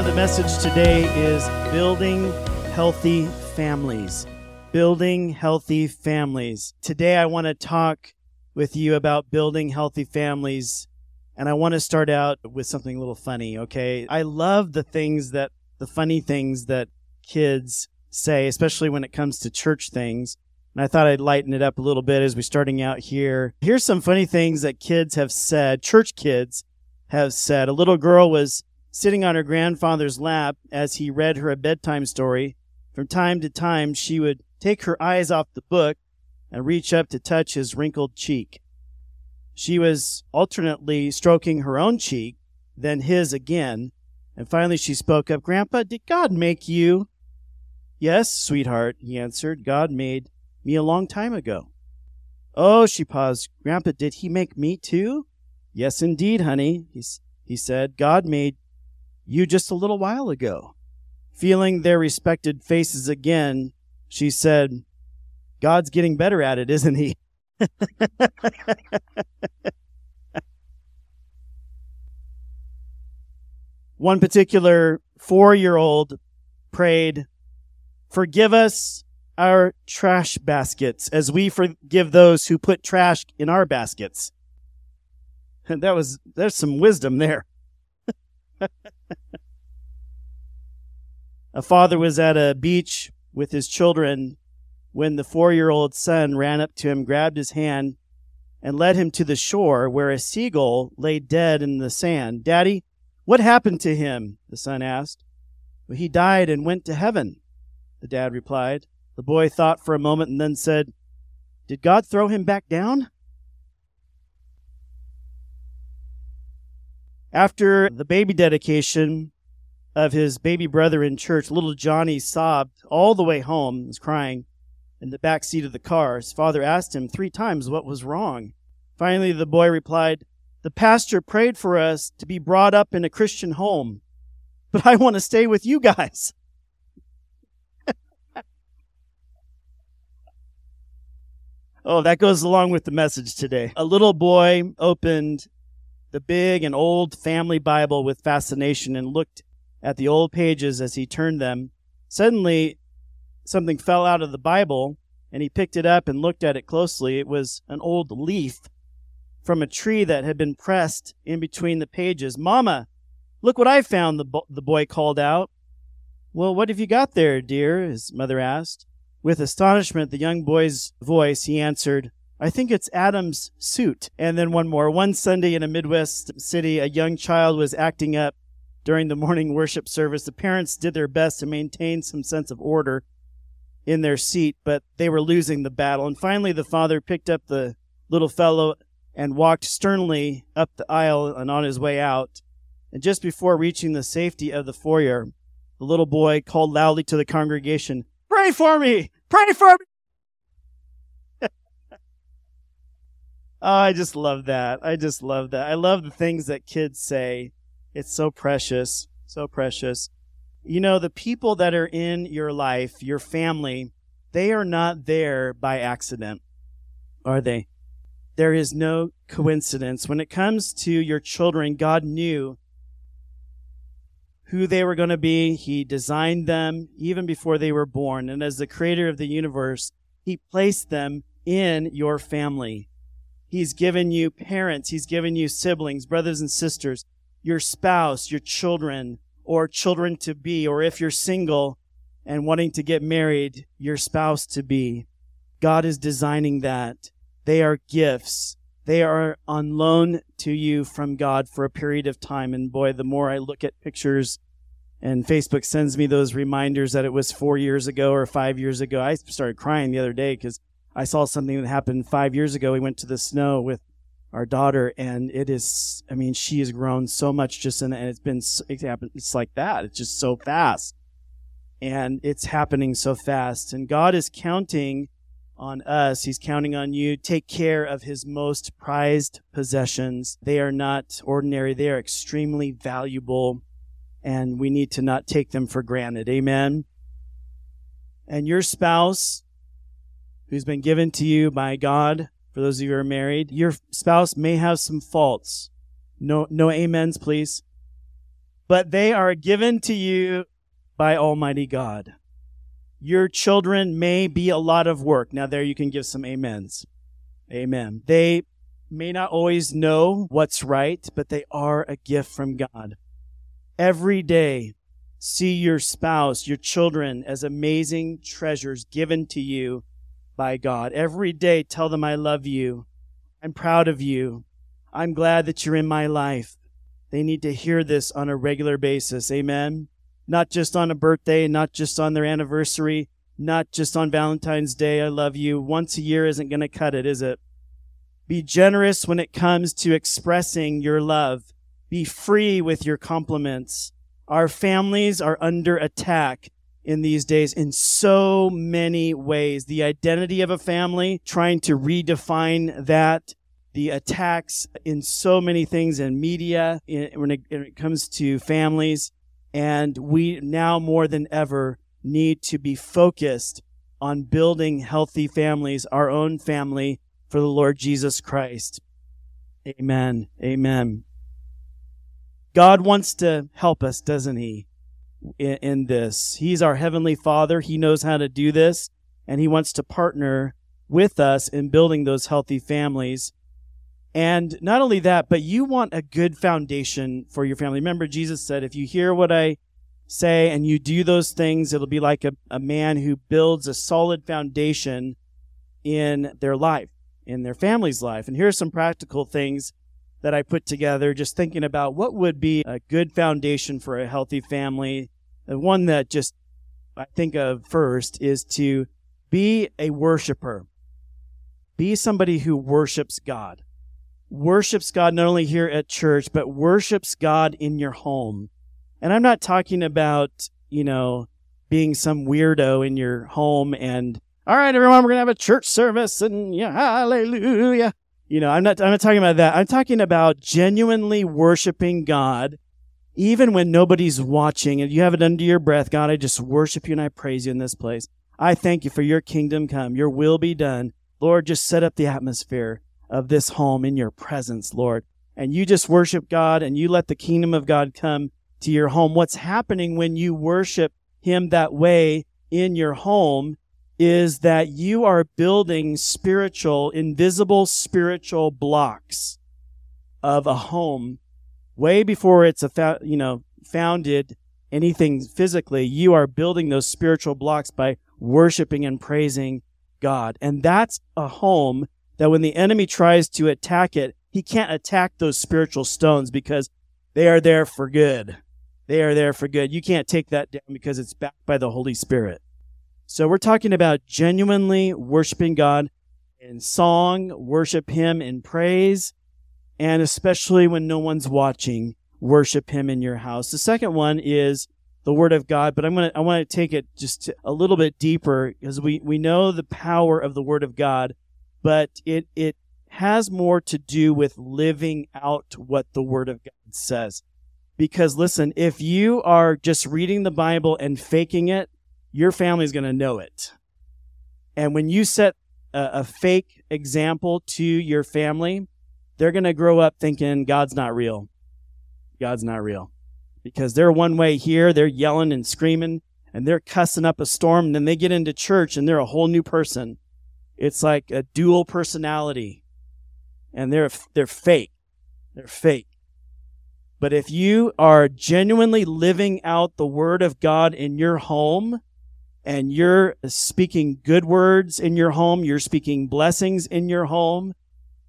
of the message today is Building Healthy Families. Building Healthy Families. Today I want to talk with you about building healthy families. And I want to start out with something a little funny, okay? I love the things that, the funny things that kids say, especially when it comes to church things. And I thought I'd lighten it up a little bit as we're starting out here. Here's some funny things that kids have said, church kids have said. A little girl was sitting on her grandfather's lap as he read her a bedtime story. From time to time, she would take her eyes off the book and reach up to touch his wrinkled cheek. She was alternately stroking her own cheek, then his again, and finally she spoke up, Grandpa, did God make you? Yes, sweetheart, he answered. God made me a long time ago. Oh, she paused. Grandpa, did he make me too? Yes, indeed, honey, he, he said. God made you just a little while ago. Feeling their respected faces again, she said, God's getting better at it, isn't he? One particular four year old prayed, Forgive us our trash baskets as we forgive those who put trash in our baskets. And that was, there's some wisdom there. a father was at a beach with his children when the four year old son ran up to him, grabbed his hand, and led him to the shore where a seagull lay dead in the sand. Daddy, what happened to him? the son asked. Well, he died and went to heaven, the dad replied. The boy thought for a moment and then said, Did God throw him back down? After the baby dedication of his baby brother in church, little Johnny sobbed all the way home, was crying in the back seat of the car. His father asked him three times what was wrong. Finally, the boy replied, The pastor prayed for us to be brought up in a Christian home, but I want to stay with you guys. oh, that goes along with the message today. A little boy opened the big and old family Bible with fascination and looked at the old pages as he turned them. Suddenly, something fell out of the Bible, and he picked it up and looked at it closely. It was an old leaf from a tree that had been pressed in between the pages. Mama, look what I found, the, bo- the boy called out. Well, what have you got there, dear? his mother asked. With astonishment, the young boy's voice, he answered, I think it's Adam's suit. And then one more. One Sunday in a Midwest city, a young child was acting up during the morning worship service. The parents did their best to maintain some sense of order in their seat, but they were losing the battle. And finally, the father picked up the little fellow and walked sternly up the aisle and on his way out. And just before reaching the safety of the foyer, the little boy called loudly to the congregation, Pray for me! Pray for me! Oh, I just love that. I just love that. I love the things that kids say. It's so precious. So precious. You know, the people that are in your life, your family, they are not there by accident, are they? There is no coincidence. When it comes to your children, God knew who they were going to be. He designed them even before they were born. And as the creator of the universe, He placed them in your family. He's given you parents. He's given you siblings, brothers and sisters, your spouse, your children, or children to be, or if you're single and wanting to get married, your spouse to be. God is designing that. They are gifts. They are on loan to you from God for a period of time. And boy, the more I look at pictures and Facebook sends me those reminders that it was four years ago or five years ago, I started crying the other day because I saw something that happened five years ago. We went to the snow with our daughter, and it is, I mean, she has grown so much just in, and it's been, it happened, it's like that. It's just so fast. And it's happening so fast. And God is counting on us. He's counting on you. Take care of his most prized possessions. They are not ordinary. They are extremely valuable and we need to not take them for granted. Amen. And your spouse, who's been given to you by God. For those of you who are married, your spouse may have some faults. No, no amens, please. but they are given to you by Almighty God. Your children may be a lot of work. Now, there you can give some amens. Amen. They may not always know what's right, but they are a gift from God. Every day, see your spouse, your children as amazing treasures given to you by God. Every day, tell them I love you. I'm proud of you. I'm glad that you're in my life. They need to hear this on a regular basis. Amen. Not just on a birthday, not just on their anniversary, not just on Valentine's Day. I love you. Once a year isn't going to cut it, is it? Be generous when it comes to expressing your love. Be free with your compliments. Our families are under attack in these days in so many ways. The identity of a family, trying to redefine that, the attacks in so many things in media when it, when it comes to families. And we now more than ever need to be focused on building healthy families, our own family for the Lord Jesus Christ. Amen. Amen. God wants to help us, doesn't he? In, in, this. He's our heavenly father. He knows how to do this and he wants to partner with us in building those healthy families. And not only that, but you want a good foundation for your family. Remember, Jesus said, if you hear what I say and you do those things, it'll be like a, a man who builds a solid foundation in their life in their family's life. And here are some practical things that I put together just thinking about what would be a good foundation for a healthy family. The one that just I think of first is to be a worshiper. Be somebody who worships God. Worships God not only here at church, but worships God in your home. And I'm not talking about, you know, being some weirdo in your home and all right, everyone, we're going to have a church service and yeah, hallelujah. You know, I'm not, I'm not talking about that. I'm talking about genuinely worshiping God, even when nobody's watching and you have it under your breath. God, I just worship you and I praise you in this place. I thank you for your kingdom come, your will be done. Lord, just set up the atmosphere of this home in your presence, Lord. And you just worship God and you let the kingdom of God come to your home. What's happening when you worship him that way in your home is that you are building spiritual, invisible spiritual blocks of a home way before it's a, you know, founded anything physically. You are building those spiritual blocks by worshiping and praising God. And that's a home that when the enemy tries to attack it, he can't attack those spiritual stones because they are there for good. They are there for good. You can't take that down because it's backed by the Holy Spirit. So we're talking about genuinely worshiping God in song, worship Him in praise, and especially when no one's watching, worship Him in your house. The second one is the Word of God, but I'm gonna I want to take it just a little bit deeper because we we know the power of the Word of God, but it it has more to do with living out what the Word of God says. Because listen, if you are just reading the Bible and faking it, your family's going to know it. And when you set a, a fake example to your family, they're going to grow up thinking God's not real. God's not real. Because they're one way here, they're yelling and screaming and they're cussing up a storm. And then they get into church and they're a whole new person. It's like a dual personality. And they're, they're fake. They're fake. But if you are genuinely living out the word of God in your home, and you're speaking good words in your home, you're speaking blessings in your home,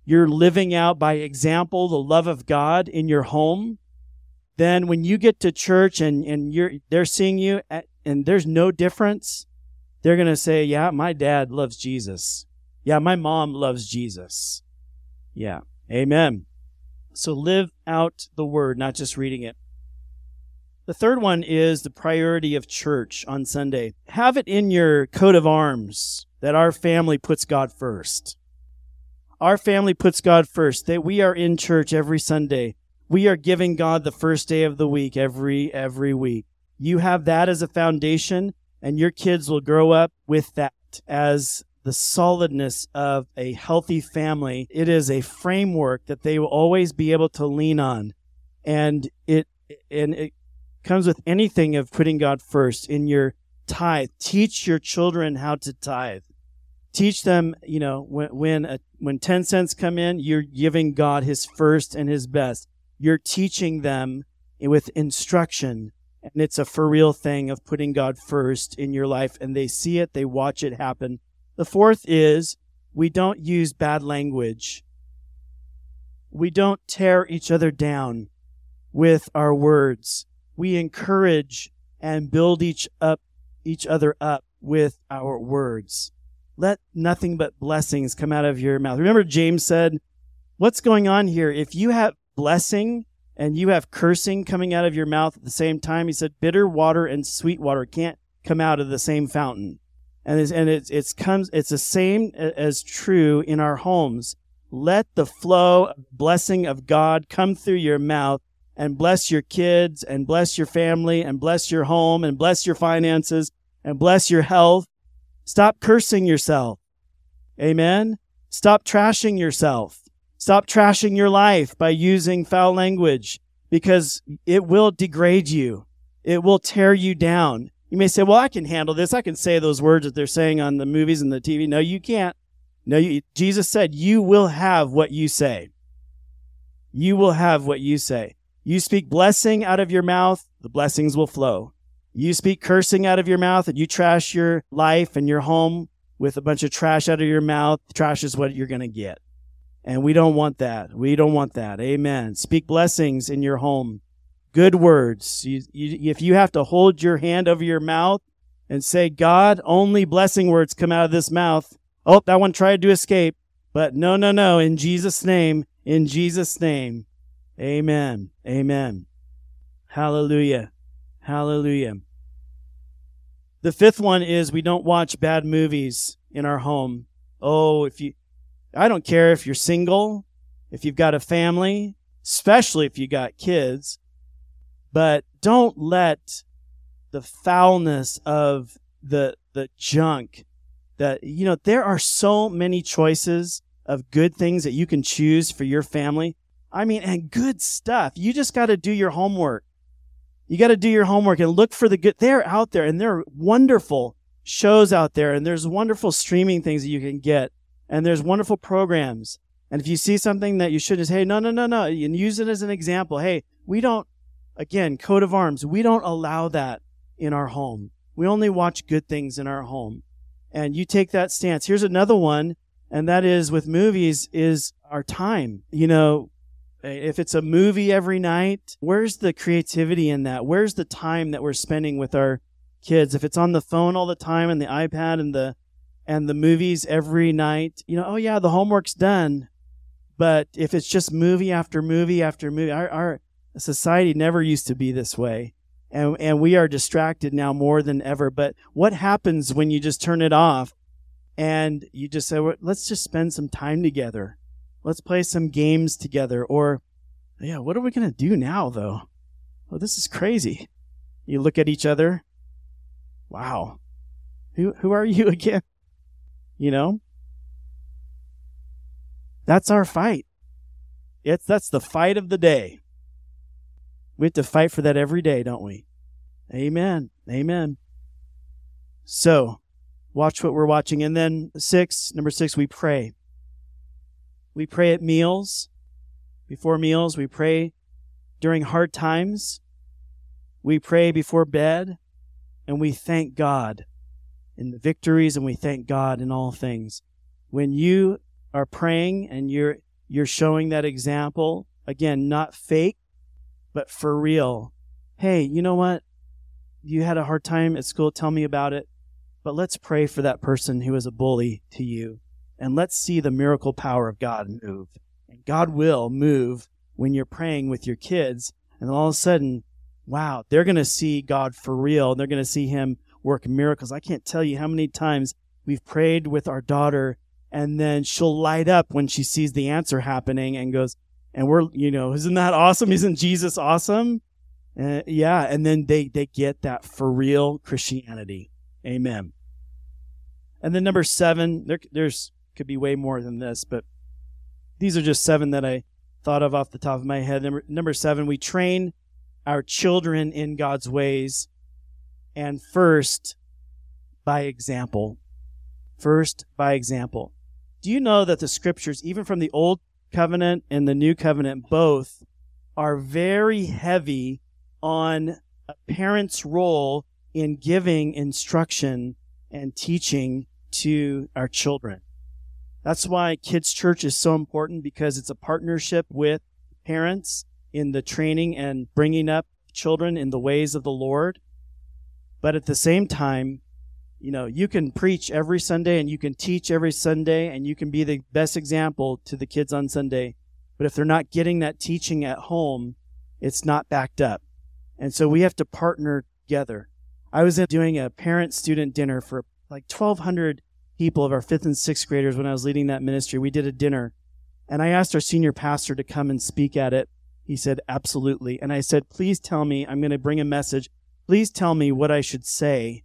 you're living out by example the love of God in your home, then when you get to church and, and you're, they're seeing you at, and there's no difference, they're to say, yeah, my dad loves Jesus. Yeah, my mom loves Jesus. Yeah. Amen. So live out the word, not just reading it. The third one is the priority of church on Sunday. Have it in your coat of arms that our family puts God first. Our family puts God first, that we are in church every Sunday. We are giving God the first day of the week every, every week. You have that as a foundation and your kids will grow up with that as the solidness of a healthy family. It is a framework that they will always be able to lean on. And it, and it, comes with anything of putting God first in your tithe. Teach your children how to tithe. Teach them, you know, when when a, when 10 cents come in, you're giving God his first and his best. You're teaching them with instruction and it's a for real thing of putting God first in your life and they see it, they watch it happen. The fourth is we don't use bad language. We don't tear each other down with our words. We encourage and build each up, each other up with our words. Let nothing but blessings come out of your mouth. Remember James said, what's going on here? If you have blessing and you have cursing coming out of your mouth at the same time, he said, bitter water and sweet water can't come out of the same fountain. And it's, and it's, it's comes, it's the same as true in our homes. Let the flow of blessing of God come through your mouth and bless your kids and bless your family and bless your home and bless your finances and bless your health. Stop cursing yourself. Amen. Stop trashing yourself. Stop trashing your life by using foul language because it will degrade you. It will tear you down. You may say, well, I can handle this. I can say those words that they're saying on the movies and the TV. No, you can't. No, you, Jesus said, you will have what you say. You will have what you say. You speak blessing out of your mouth, the blessings will flow. You speak cursing out of your mouth and you trash your life and your home with a bunch of trash out of your mouth. Trash is what you're going to get. And we don't want that. We don't want that. Amen. Speak blessings in your home. Good words. You, you, if you have to hold your hand over your mouth and say, God, only blessing words come out of this mouth, Oh, that one tried to escape. But no, no, no. In Jesus' name, in Jesus' name. Amen. Amen. Hallelujah. Hallelujah. The fifth one is we don't watch bad movies in our home. Oh, if you, I don't care if you're single, if you've got a family, especially if you got kids, but don't let the foulness of the, the junk that, you know, there are so many choices of good things that you can choose for your family. I mean, and good stuff. You just got to do your homework. You got to do your homework and look for the good. They're out there and there are wonderful shows out there and there's wonderful streaming things that you can get and there's wonderful programs. And if you see something that you shouldn't, hey, no, no, no, no, and use it as an example. Hey, we don't, again, coat of arms, we don't allow that in our home. We only watch good things in our home and you take that stance. Here's another one, and that is with movies is our time. You know, Uh, if it's a movie every night, where's the creativity in that? Where's the time that we're spending with our kids? If it's on the phone all the time and the iPad and the and the movies every night, you know, oh yeah, the homework's done. But if it's just movie after movie after movie, our, our society never used to be this way and, and we are distracted now more than ever. But what happens when you just turn it off and you just say, well, let's just spend some time together. Let's play some games together. Or, yeah, what are we going to do now, though? Oh, this is crazy. You look at each other. Wow. Who, who are you again? You know? That's our fight. It's, that's the fight of the day. We have to fight for that every day, don't we? Amen. Amen. So, watch what we're watching. And then six, number six, we pray. We pray at meals. Before meals, we pray during hard times. We pray before bed. And we thank God in the victories and we thank God in all things. When you are praying and you're, you're showing that example, again, not fake, but for real. Hey, you know what? You had a hard time at school. Tell me about it. But let's pray for that person who is a bully to you. And let's see the miracle power of God move. And God will move when you're praying with your kids. And all of a sudden, wow, they're going to see God for real. They're going to see Him work miracles. I can't tell you how many times we've prayed with our daughter and then she'll light up when she sees the answer happening and goes, and we're you know isn't that awesome isn't jesus awesome uh, yeah and then they they get that for real christianity amen and then number seven there there's could be way more than this but these are just seven that i thought of off the top of my head number, number seven we train our children in God's ways, and first by example. First by example. Do you know that the scriptures, even from the Old Covenant and the New Covenant, both are very heavy on a parent's role in giving instruction and teaching to our children. That's why kids church is so important because it's a partnership with parents in the training and bringing up children in the ways of the Lord. But at the same time, you know, you can preach every Sunday and you can teach every Sunday and you can be the best example to the kids on Sunday. But if they're not getting that teaching at home, it's not backed up. And so we have to partner together. I was doing a parent student dinner for like 1,200 people of our fifth and sixth graders when I was leading that ministry. We did a dinner and I asked our senior pastor to come and speak at it. He said, absolutely. And I said, please tell me, I'm going to bring a message. Please tell me what I should say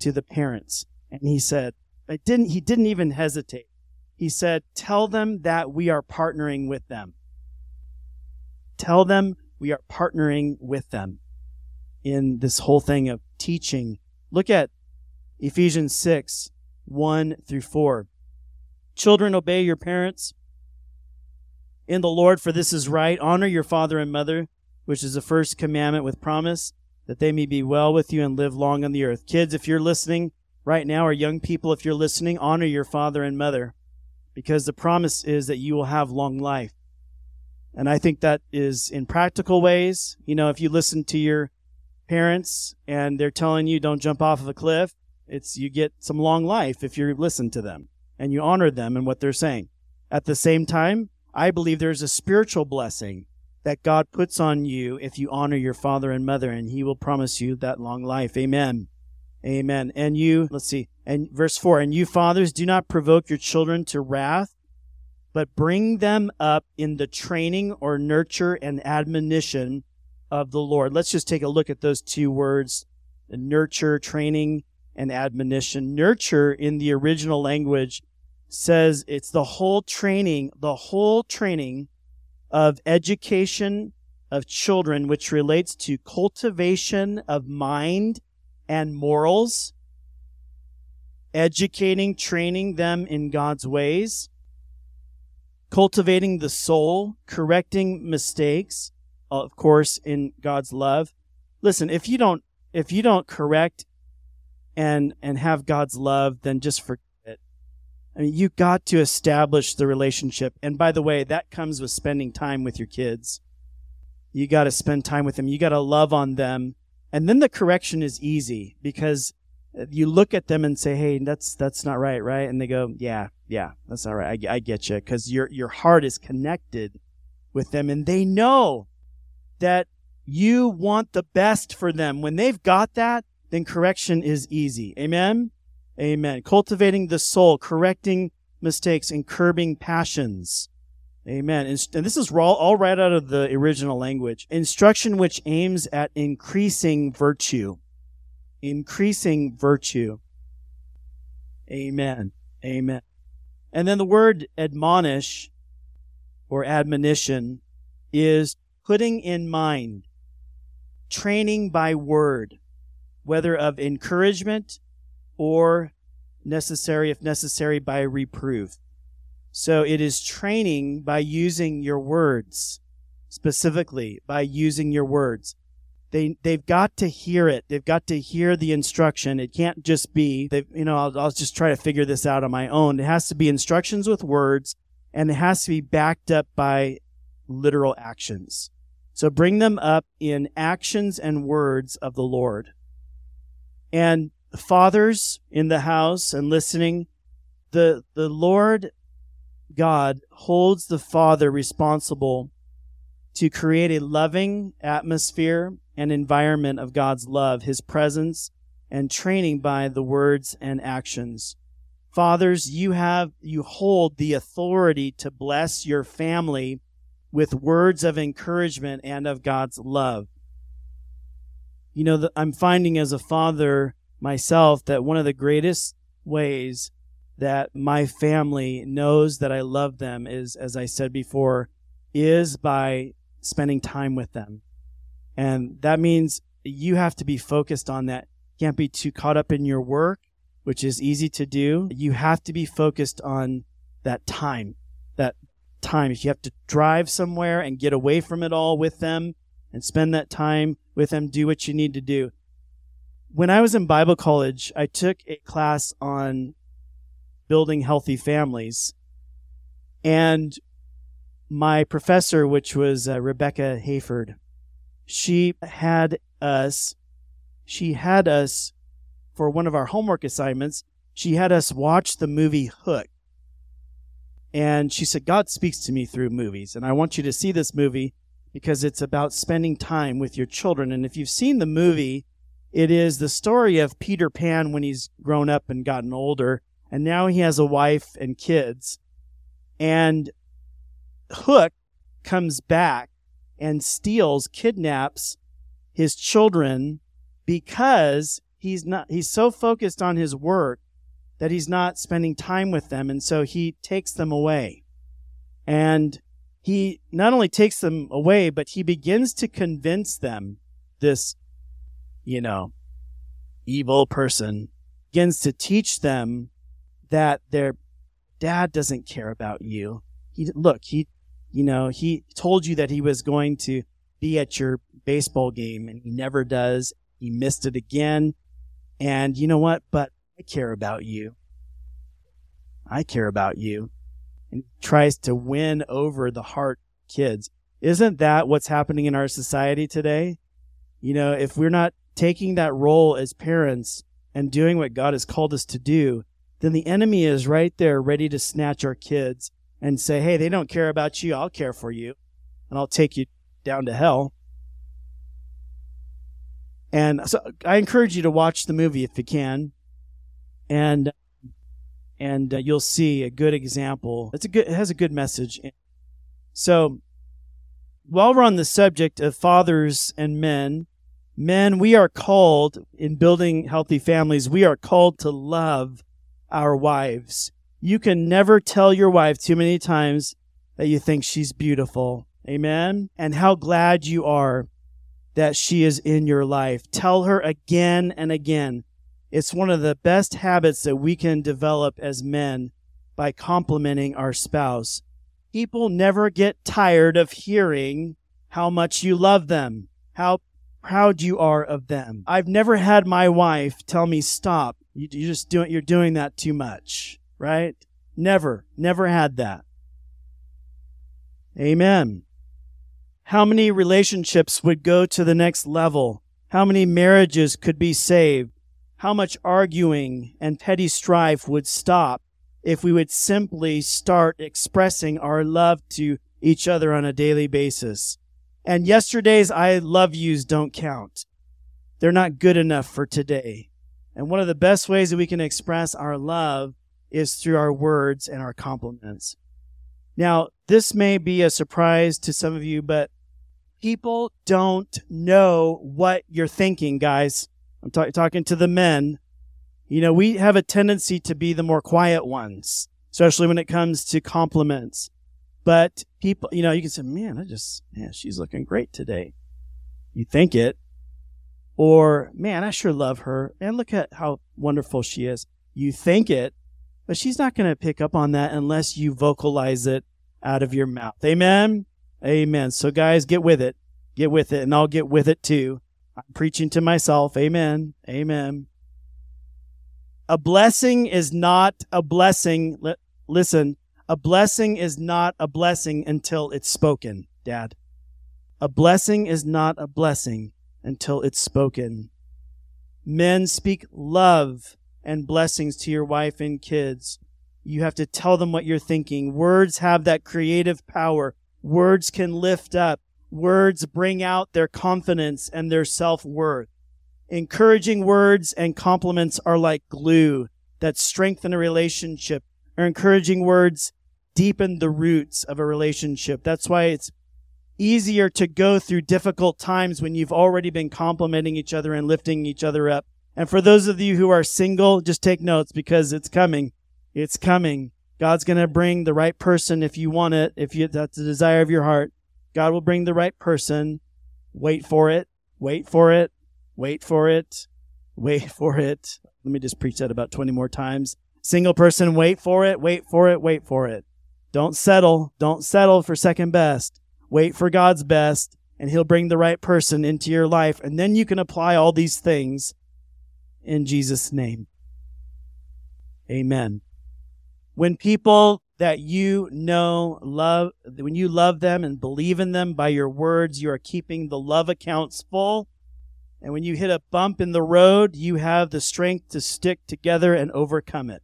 to the parents. And he said, I didn't, he didn't even hesitate. He said, tell them that we are partnering with them. Tell them we are partnering with them in this whole thing of teaching. Look at Ephesians 6, 1 through 4. Children, obey your parents in the Lord, for this is right. Honor your father and mother, which is the first commandment with promise, that they may be well with you and live long on the earth. Kids, if you're listening right now, or young people, if you're listening, honor your father and mother, because the promise is that you will have long life. And I think that is in practical ways. You know, if you listen to your parents and they're telling you don't jump off of a cliff, it's you get some long life if you listen to them and you honor them and what they're saying. At the same time, I believe there's a spiritual blessing that God puts on you if you honor your father and mother, and He will promise you that long life. Amen. Amen. And you, let's see, and verse 4 And you fathers, do not provoke your children to wrath, but bring them up in the training or nurture and admonition of the Lord. Let's just take a look at those two words nurture, training, and admonition. Nurture in the original language says it's the whole training, the whole training of education of children, which relates to cultivation of mind and morals, educating, training them in God's ways, cultivating the soul, correcting mistakes, of course, in God's love. Listen, if you don't, if you don't correct and, and have God's love, then just forget it. I mean, you got to establish the relationship. And by the way, that comes with spending time with your kids. You got to spend time with them. You got to love on them. And then the correction is easy because uh, you look at them and say, "Hey, that's that's not right, right?" And they go, "Yeah, yeah, that's all right. I, I get you." Because your your heart is connected with them, and they know that you want the best for them. When they've got that, then correction is easy. Amen. Amen. Cultivating the soul, correcting mistakes, and curbing passions. Amen. And this is all right out of the original language. Instruction which aims at increasing virtue increasing virtue. Amen. Amen. And then the word admonish or admonition is putting in mind, training by word, whether of encouragement or necessary, if necessary, by reproof. So it is training by using your words, specifically by using your words they they've got to hear it. They've got to hear the instruction. It can't just be you know I'll, I'll just try to figure this out on my own. It has to be instructions with words, and it has to be backed up by literal actions. So bring them up in actions and words of the Lord. And fathers in the house and listening, the the Lord God holds the father responsible to create a loving atmosphere and environment of God's love, His presence, and training by the words and actions. Fathers, you have, you hold the authority to bless your family with words of encouragement and of God's love. You know, I'm finding as a father myself that one of the greatest ways that my family knows that I love them is, as I said before, is by spending time with them And that means you have to be focused on that. You can't be too caught up in your work, which is easy to do. You have to be focused on that time, that time. If you have to drive somewhere and get away from it all with them and spend that time with them, do what you need to do. When I was in Bible college, I took a class on building healthy families. And my professor, which was uh, Rebecca Hayford, she had us, she had us for one of our homework assignments, she had us watch the movie Hook. And she said, God speaks to me through movies. And I want you to see this movie because it's about spending time with your children. And if you've seen the movie, it is the story of Peter Pan when he's grown up and gotten older. And now he has a wife and kids. And Hook comes back and steals, kidnaps his children because he's not, he's so focused on his work that he's not spending time with them. And so he takes them away. And he not only takes them away, but he begins to convince them, this, you know, evil person begins to teach them that their dad doesn't care about you. He, look, he, you know, he told you that he was going to be at your baseball game and he never does. He missed it again. And you know what? But I care about you. I care about you. And tries to win over the heart kids. Isn't that what's happening in our society today? You know, if we're not taking that role as parents and doing what God has called us to do, then the enemy is right there ready to snatch our kids and say, Hey, they don't care about you. I'll care for you and I'll take you down to hell. And so I encourage you to watch the movie if you can. And, and uh, you'll see a good example. It's a good, it has a good message. So while we're on the subject of fathers and men, men, we are called in building healthy families, we are called to love our wives. You can never tell your wife too many times that you think she's beautiful. Amen. And how glad you are that she is in your life. Tell her again and again. It's one of the best habits that we can develop as men by complimenting our spouse. People never get tired of hearing how much you love them, how proud you are of them. I've never had my wife tell me, stop. You, you just doing, you're doing that too much, right? Never, never had that. Amen. How many relationships would go to the next level? How many marriages could be saved? How much arguing and petty strife would stop if we would simply start expressing our love to each other on a daily basis? And yesterday's I love yous don't count. They're not good enough for today. And one of the best ways that we can express our love is through our words and our compliments. Now, this may be a surprise to some of you, but people don't know what you're thinking, guys. I'm t- talking to the men. You know, we have a tendency to be the more quiet ones, especially when it comes to compliments. But people, you know, you can say, man, I just, man, she's looking great today. You think it. Or, man, I sure love her. And look at how wonderful she is. You think it, but she's not going to pick up on that unless you vocalize it out of your mouth. Amen. Amen. So, guys, get with it. Get with it, and I'll get with it too. I'm preaching to myself. Amen. Amen. A blessing is not a blessing. listen, a blessing is not a blessing until it's spoken, Dad. A blessing is not a blessing until it's spoken. Men speak love and blessings to your wife and kids. You have to tell them what you're thinking. Words have that creative power. Words can lift up. Words bring out their confidence and their self-worth. Encouraging words and compliments are like glue that strengthen a relationship. Or encouraging words deepen the roots of a relationship. That's why it's easier to go through difficult times when you've already been complimenting each other and lifting each other up. And for those of you who are single, just take notes because it's coming. It's coming. God's going to bring the right person if you want it, if you, that's the desire of your heart. God will bring the right person. Wait for it. Wait for it. Wait for it. Wait for it. Let me just preach that about 20 more times. Single person, wait for it, wait for it, wait for it. Don't settle. Don't settle for second best. Wait for God's best, and He'll bring the right person into your life. And then you can apply all these things in Jesus' name. Amen. When people that you know love, when you love them and believe in them by your words, you are keeping the love accounts full. And when you hit a bump in the road, you have the strength to stick together and overcome it.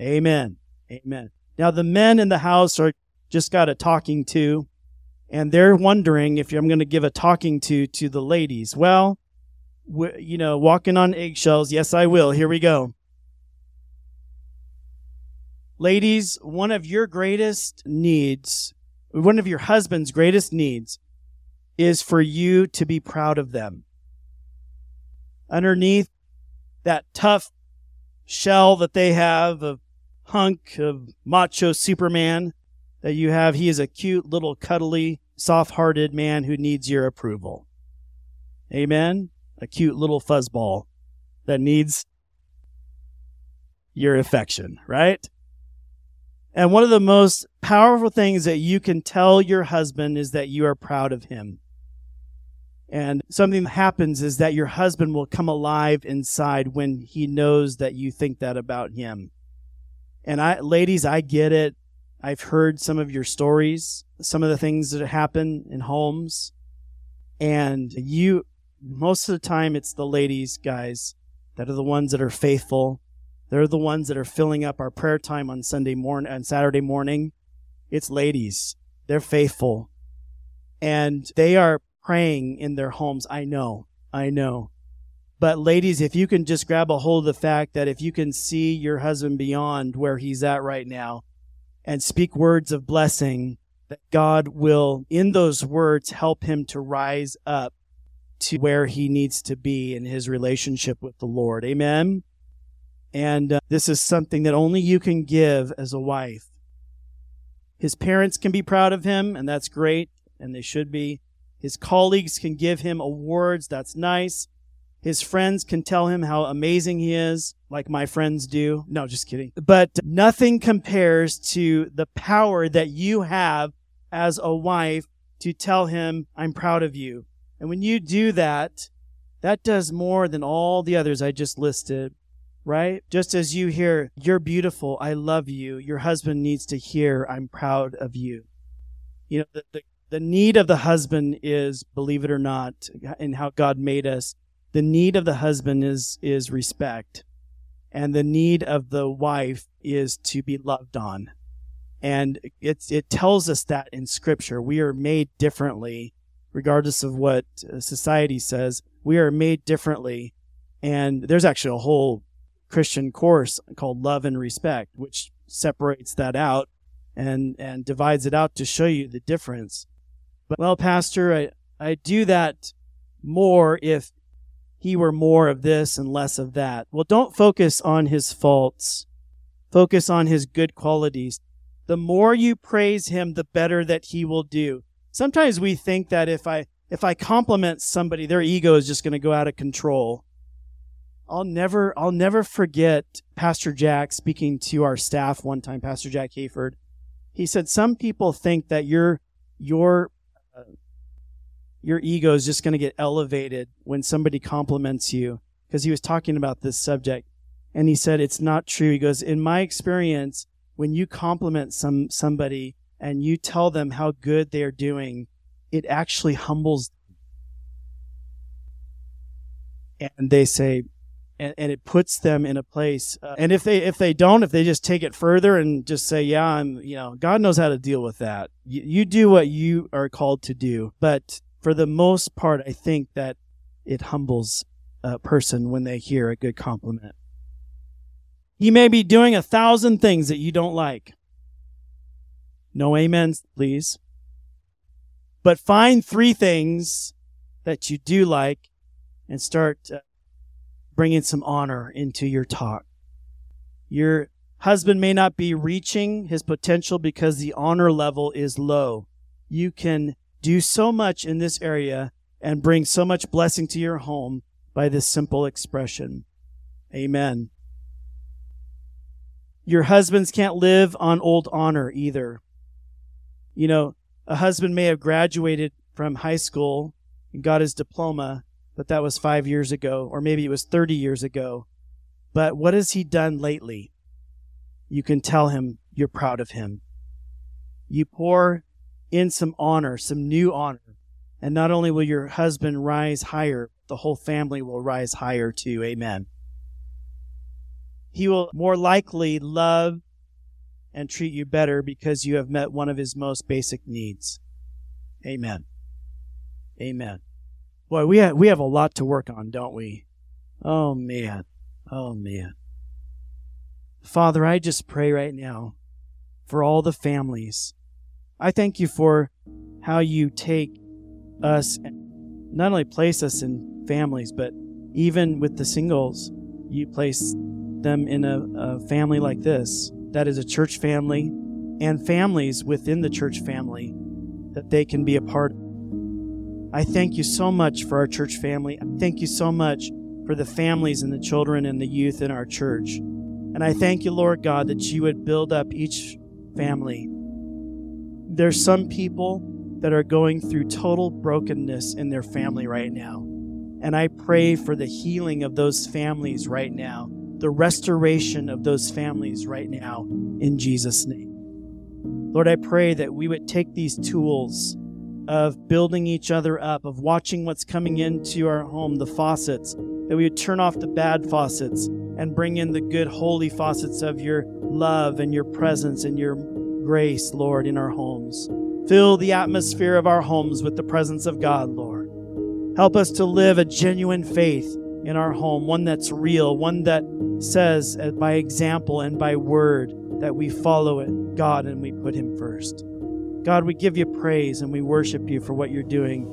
Amen. Amen. Now the men in the house are just got a talking to, and they're wondering if I'm going to give a talking to to the ladies. Well, you know, walking on eggshells. Yes, I will. Here we go. Ladies, one of your greatest needs, one of your husband's greatest needs is for you to be proud of them. Underneath that tough shell that they have of hunk of macho Superman that you have, he is a cute little cuddly, soft-hearted man who needs your approval. Amen? A cute little fuzzball that needs your affection, right? And one of the most powerful things that you can tell your husband is that you are proud of him. And something that happens is that your husband will come alive inside when he knows that you think that about him. And I, ladies, I get it. I've heard some of your stories, some of the things that happen in homes. And you, most of the time, it's the ladies, guys, that are the ones that are faithful they're the ones that are filling up our prayer time on Sunday morning and Saturday morning. It's ladies. They're faithful. And they are praying in their homes. I know. I know. But ladies, if you can just grab a hold of the fact that if you can see your husband beyond where he's at right now and speak words of blessing, that God will, in those words, help him to rise up to where he needs to be in his relationship with the Lord. Amen. And uh, this is something that only you can give as a wife. His parents can be proud of him, and that's great, and they should be. His colleagues can give him awards, that's nice. His friends can tell him how amazing he is, like my friends do. No, just kidding. But nothing compares to the power that you have as a wife to tell him, I'm proud of you. And when you do that, that does more than all the others I just listed right? Just as you hear, you're beautiful, I love you, your husband needs to hear, I'm proud of you. You know, the, the, the need of the husband is, believe it or not, in how God made us, the need of the husband is, is respect. And the need of the wife is to be loved on. And it, it tells us that in scripture. We are made differently, regardless of what uh, society says. We are made differently. And there's actually a whole Christian course called Love and Respect, which separates that out and, and divides it out to show you the difference. But, well, Pastor, I, I do that more if he were more of this and less of that. Well, don't focus on his faults. Focus on his good qualities. The more you praise him, the better that he will do. Sometimes we think that if I, if I compliment somebody, their ego is just going to go out of control. I'll never, I'll never forget Pastor Jack speaking to our staff one time, Pastor Jack Hayford. He said, some people think that your, your, uh, your ego is just going to get elevated when somebody compliments you because he was talking about this subject. And he said, it's not true. He goes, in my experience, when you compliment some, somebody and you tell them how good they are doing, it actually humbles and they say, and, and it puts them in a place. Uh, and if they if they don't, if they just take it further and just say, "Yeah, I'm," you know, God knows how to deal with that. You, you do what you are called to do, but for the most part, I think that it humbles a person when they hear a good compliment. He may be doing a thousand things that you don't like. No amens, please. But find three things that you do like and start uh, bringing some honor into your talk. Your husband may not be reaching his potential because the honor level is low. You can do so much in this area and bring so much blessing to your home by this simple expression. Amen. Your husbands can't live on old honor either. You know, a husband may have graduated from high school and got his diploma, but that was five years ago, or maybe it was 30 years ago. But what has he done lately? You can tell him you're proud of him. You pour in some honor, some new honor, and not only will your husband rise higher, the whole family will rise higher too. Amen. He will more likely love and treat you better because you have met one of his most basic needs. Amen. Amen. Boy, we have, we have a lot to work on, don't we? Oh man. Oh man. Father, I just pray right now for all the families. I thank you for how you take us not only place us in families, but even with the singles, you place them in a, a family like this that is a church family and families within the church family that they can be a part of. I thank you so much for our church family. I thank you so much for the families and the children and the youth in our church. And I thank you, Lord God, that you would build up each family. There's some people that are going through total brokenness in their family right now. And I pray for the healing of those families right now the restoration of those families right now in Jesus' name. Lord, I pray that we would take these tools of building each other up, of watching what's coming into our home, the faucets, that we would turn off the bad faucets and bring in the good, holy faucets of your love and your presence and your grace, Lord, in our homes. Fill the atmosphere of our homes with the presence of God, Lord. Help us to live a genuine faith in our home, one that's real, one that says uh, by example and by word that we follow it, God, and we put Him first. God, we give you praise and we worship you for what you're doing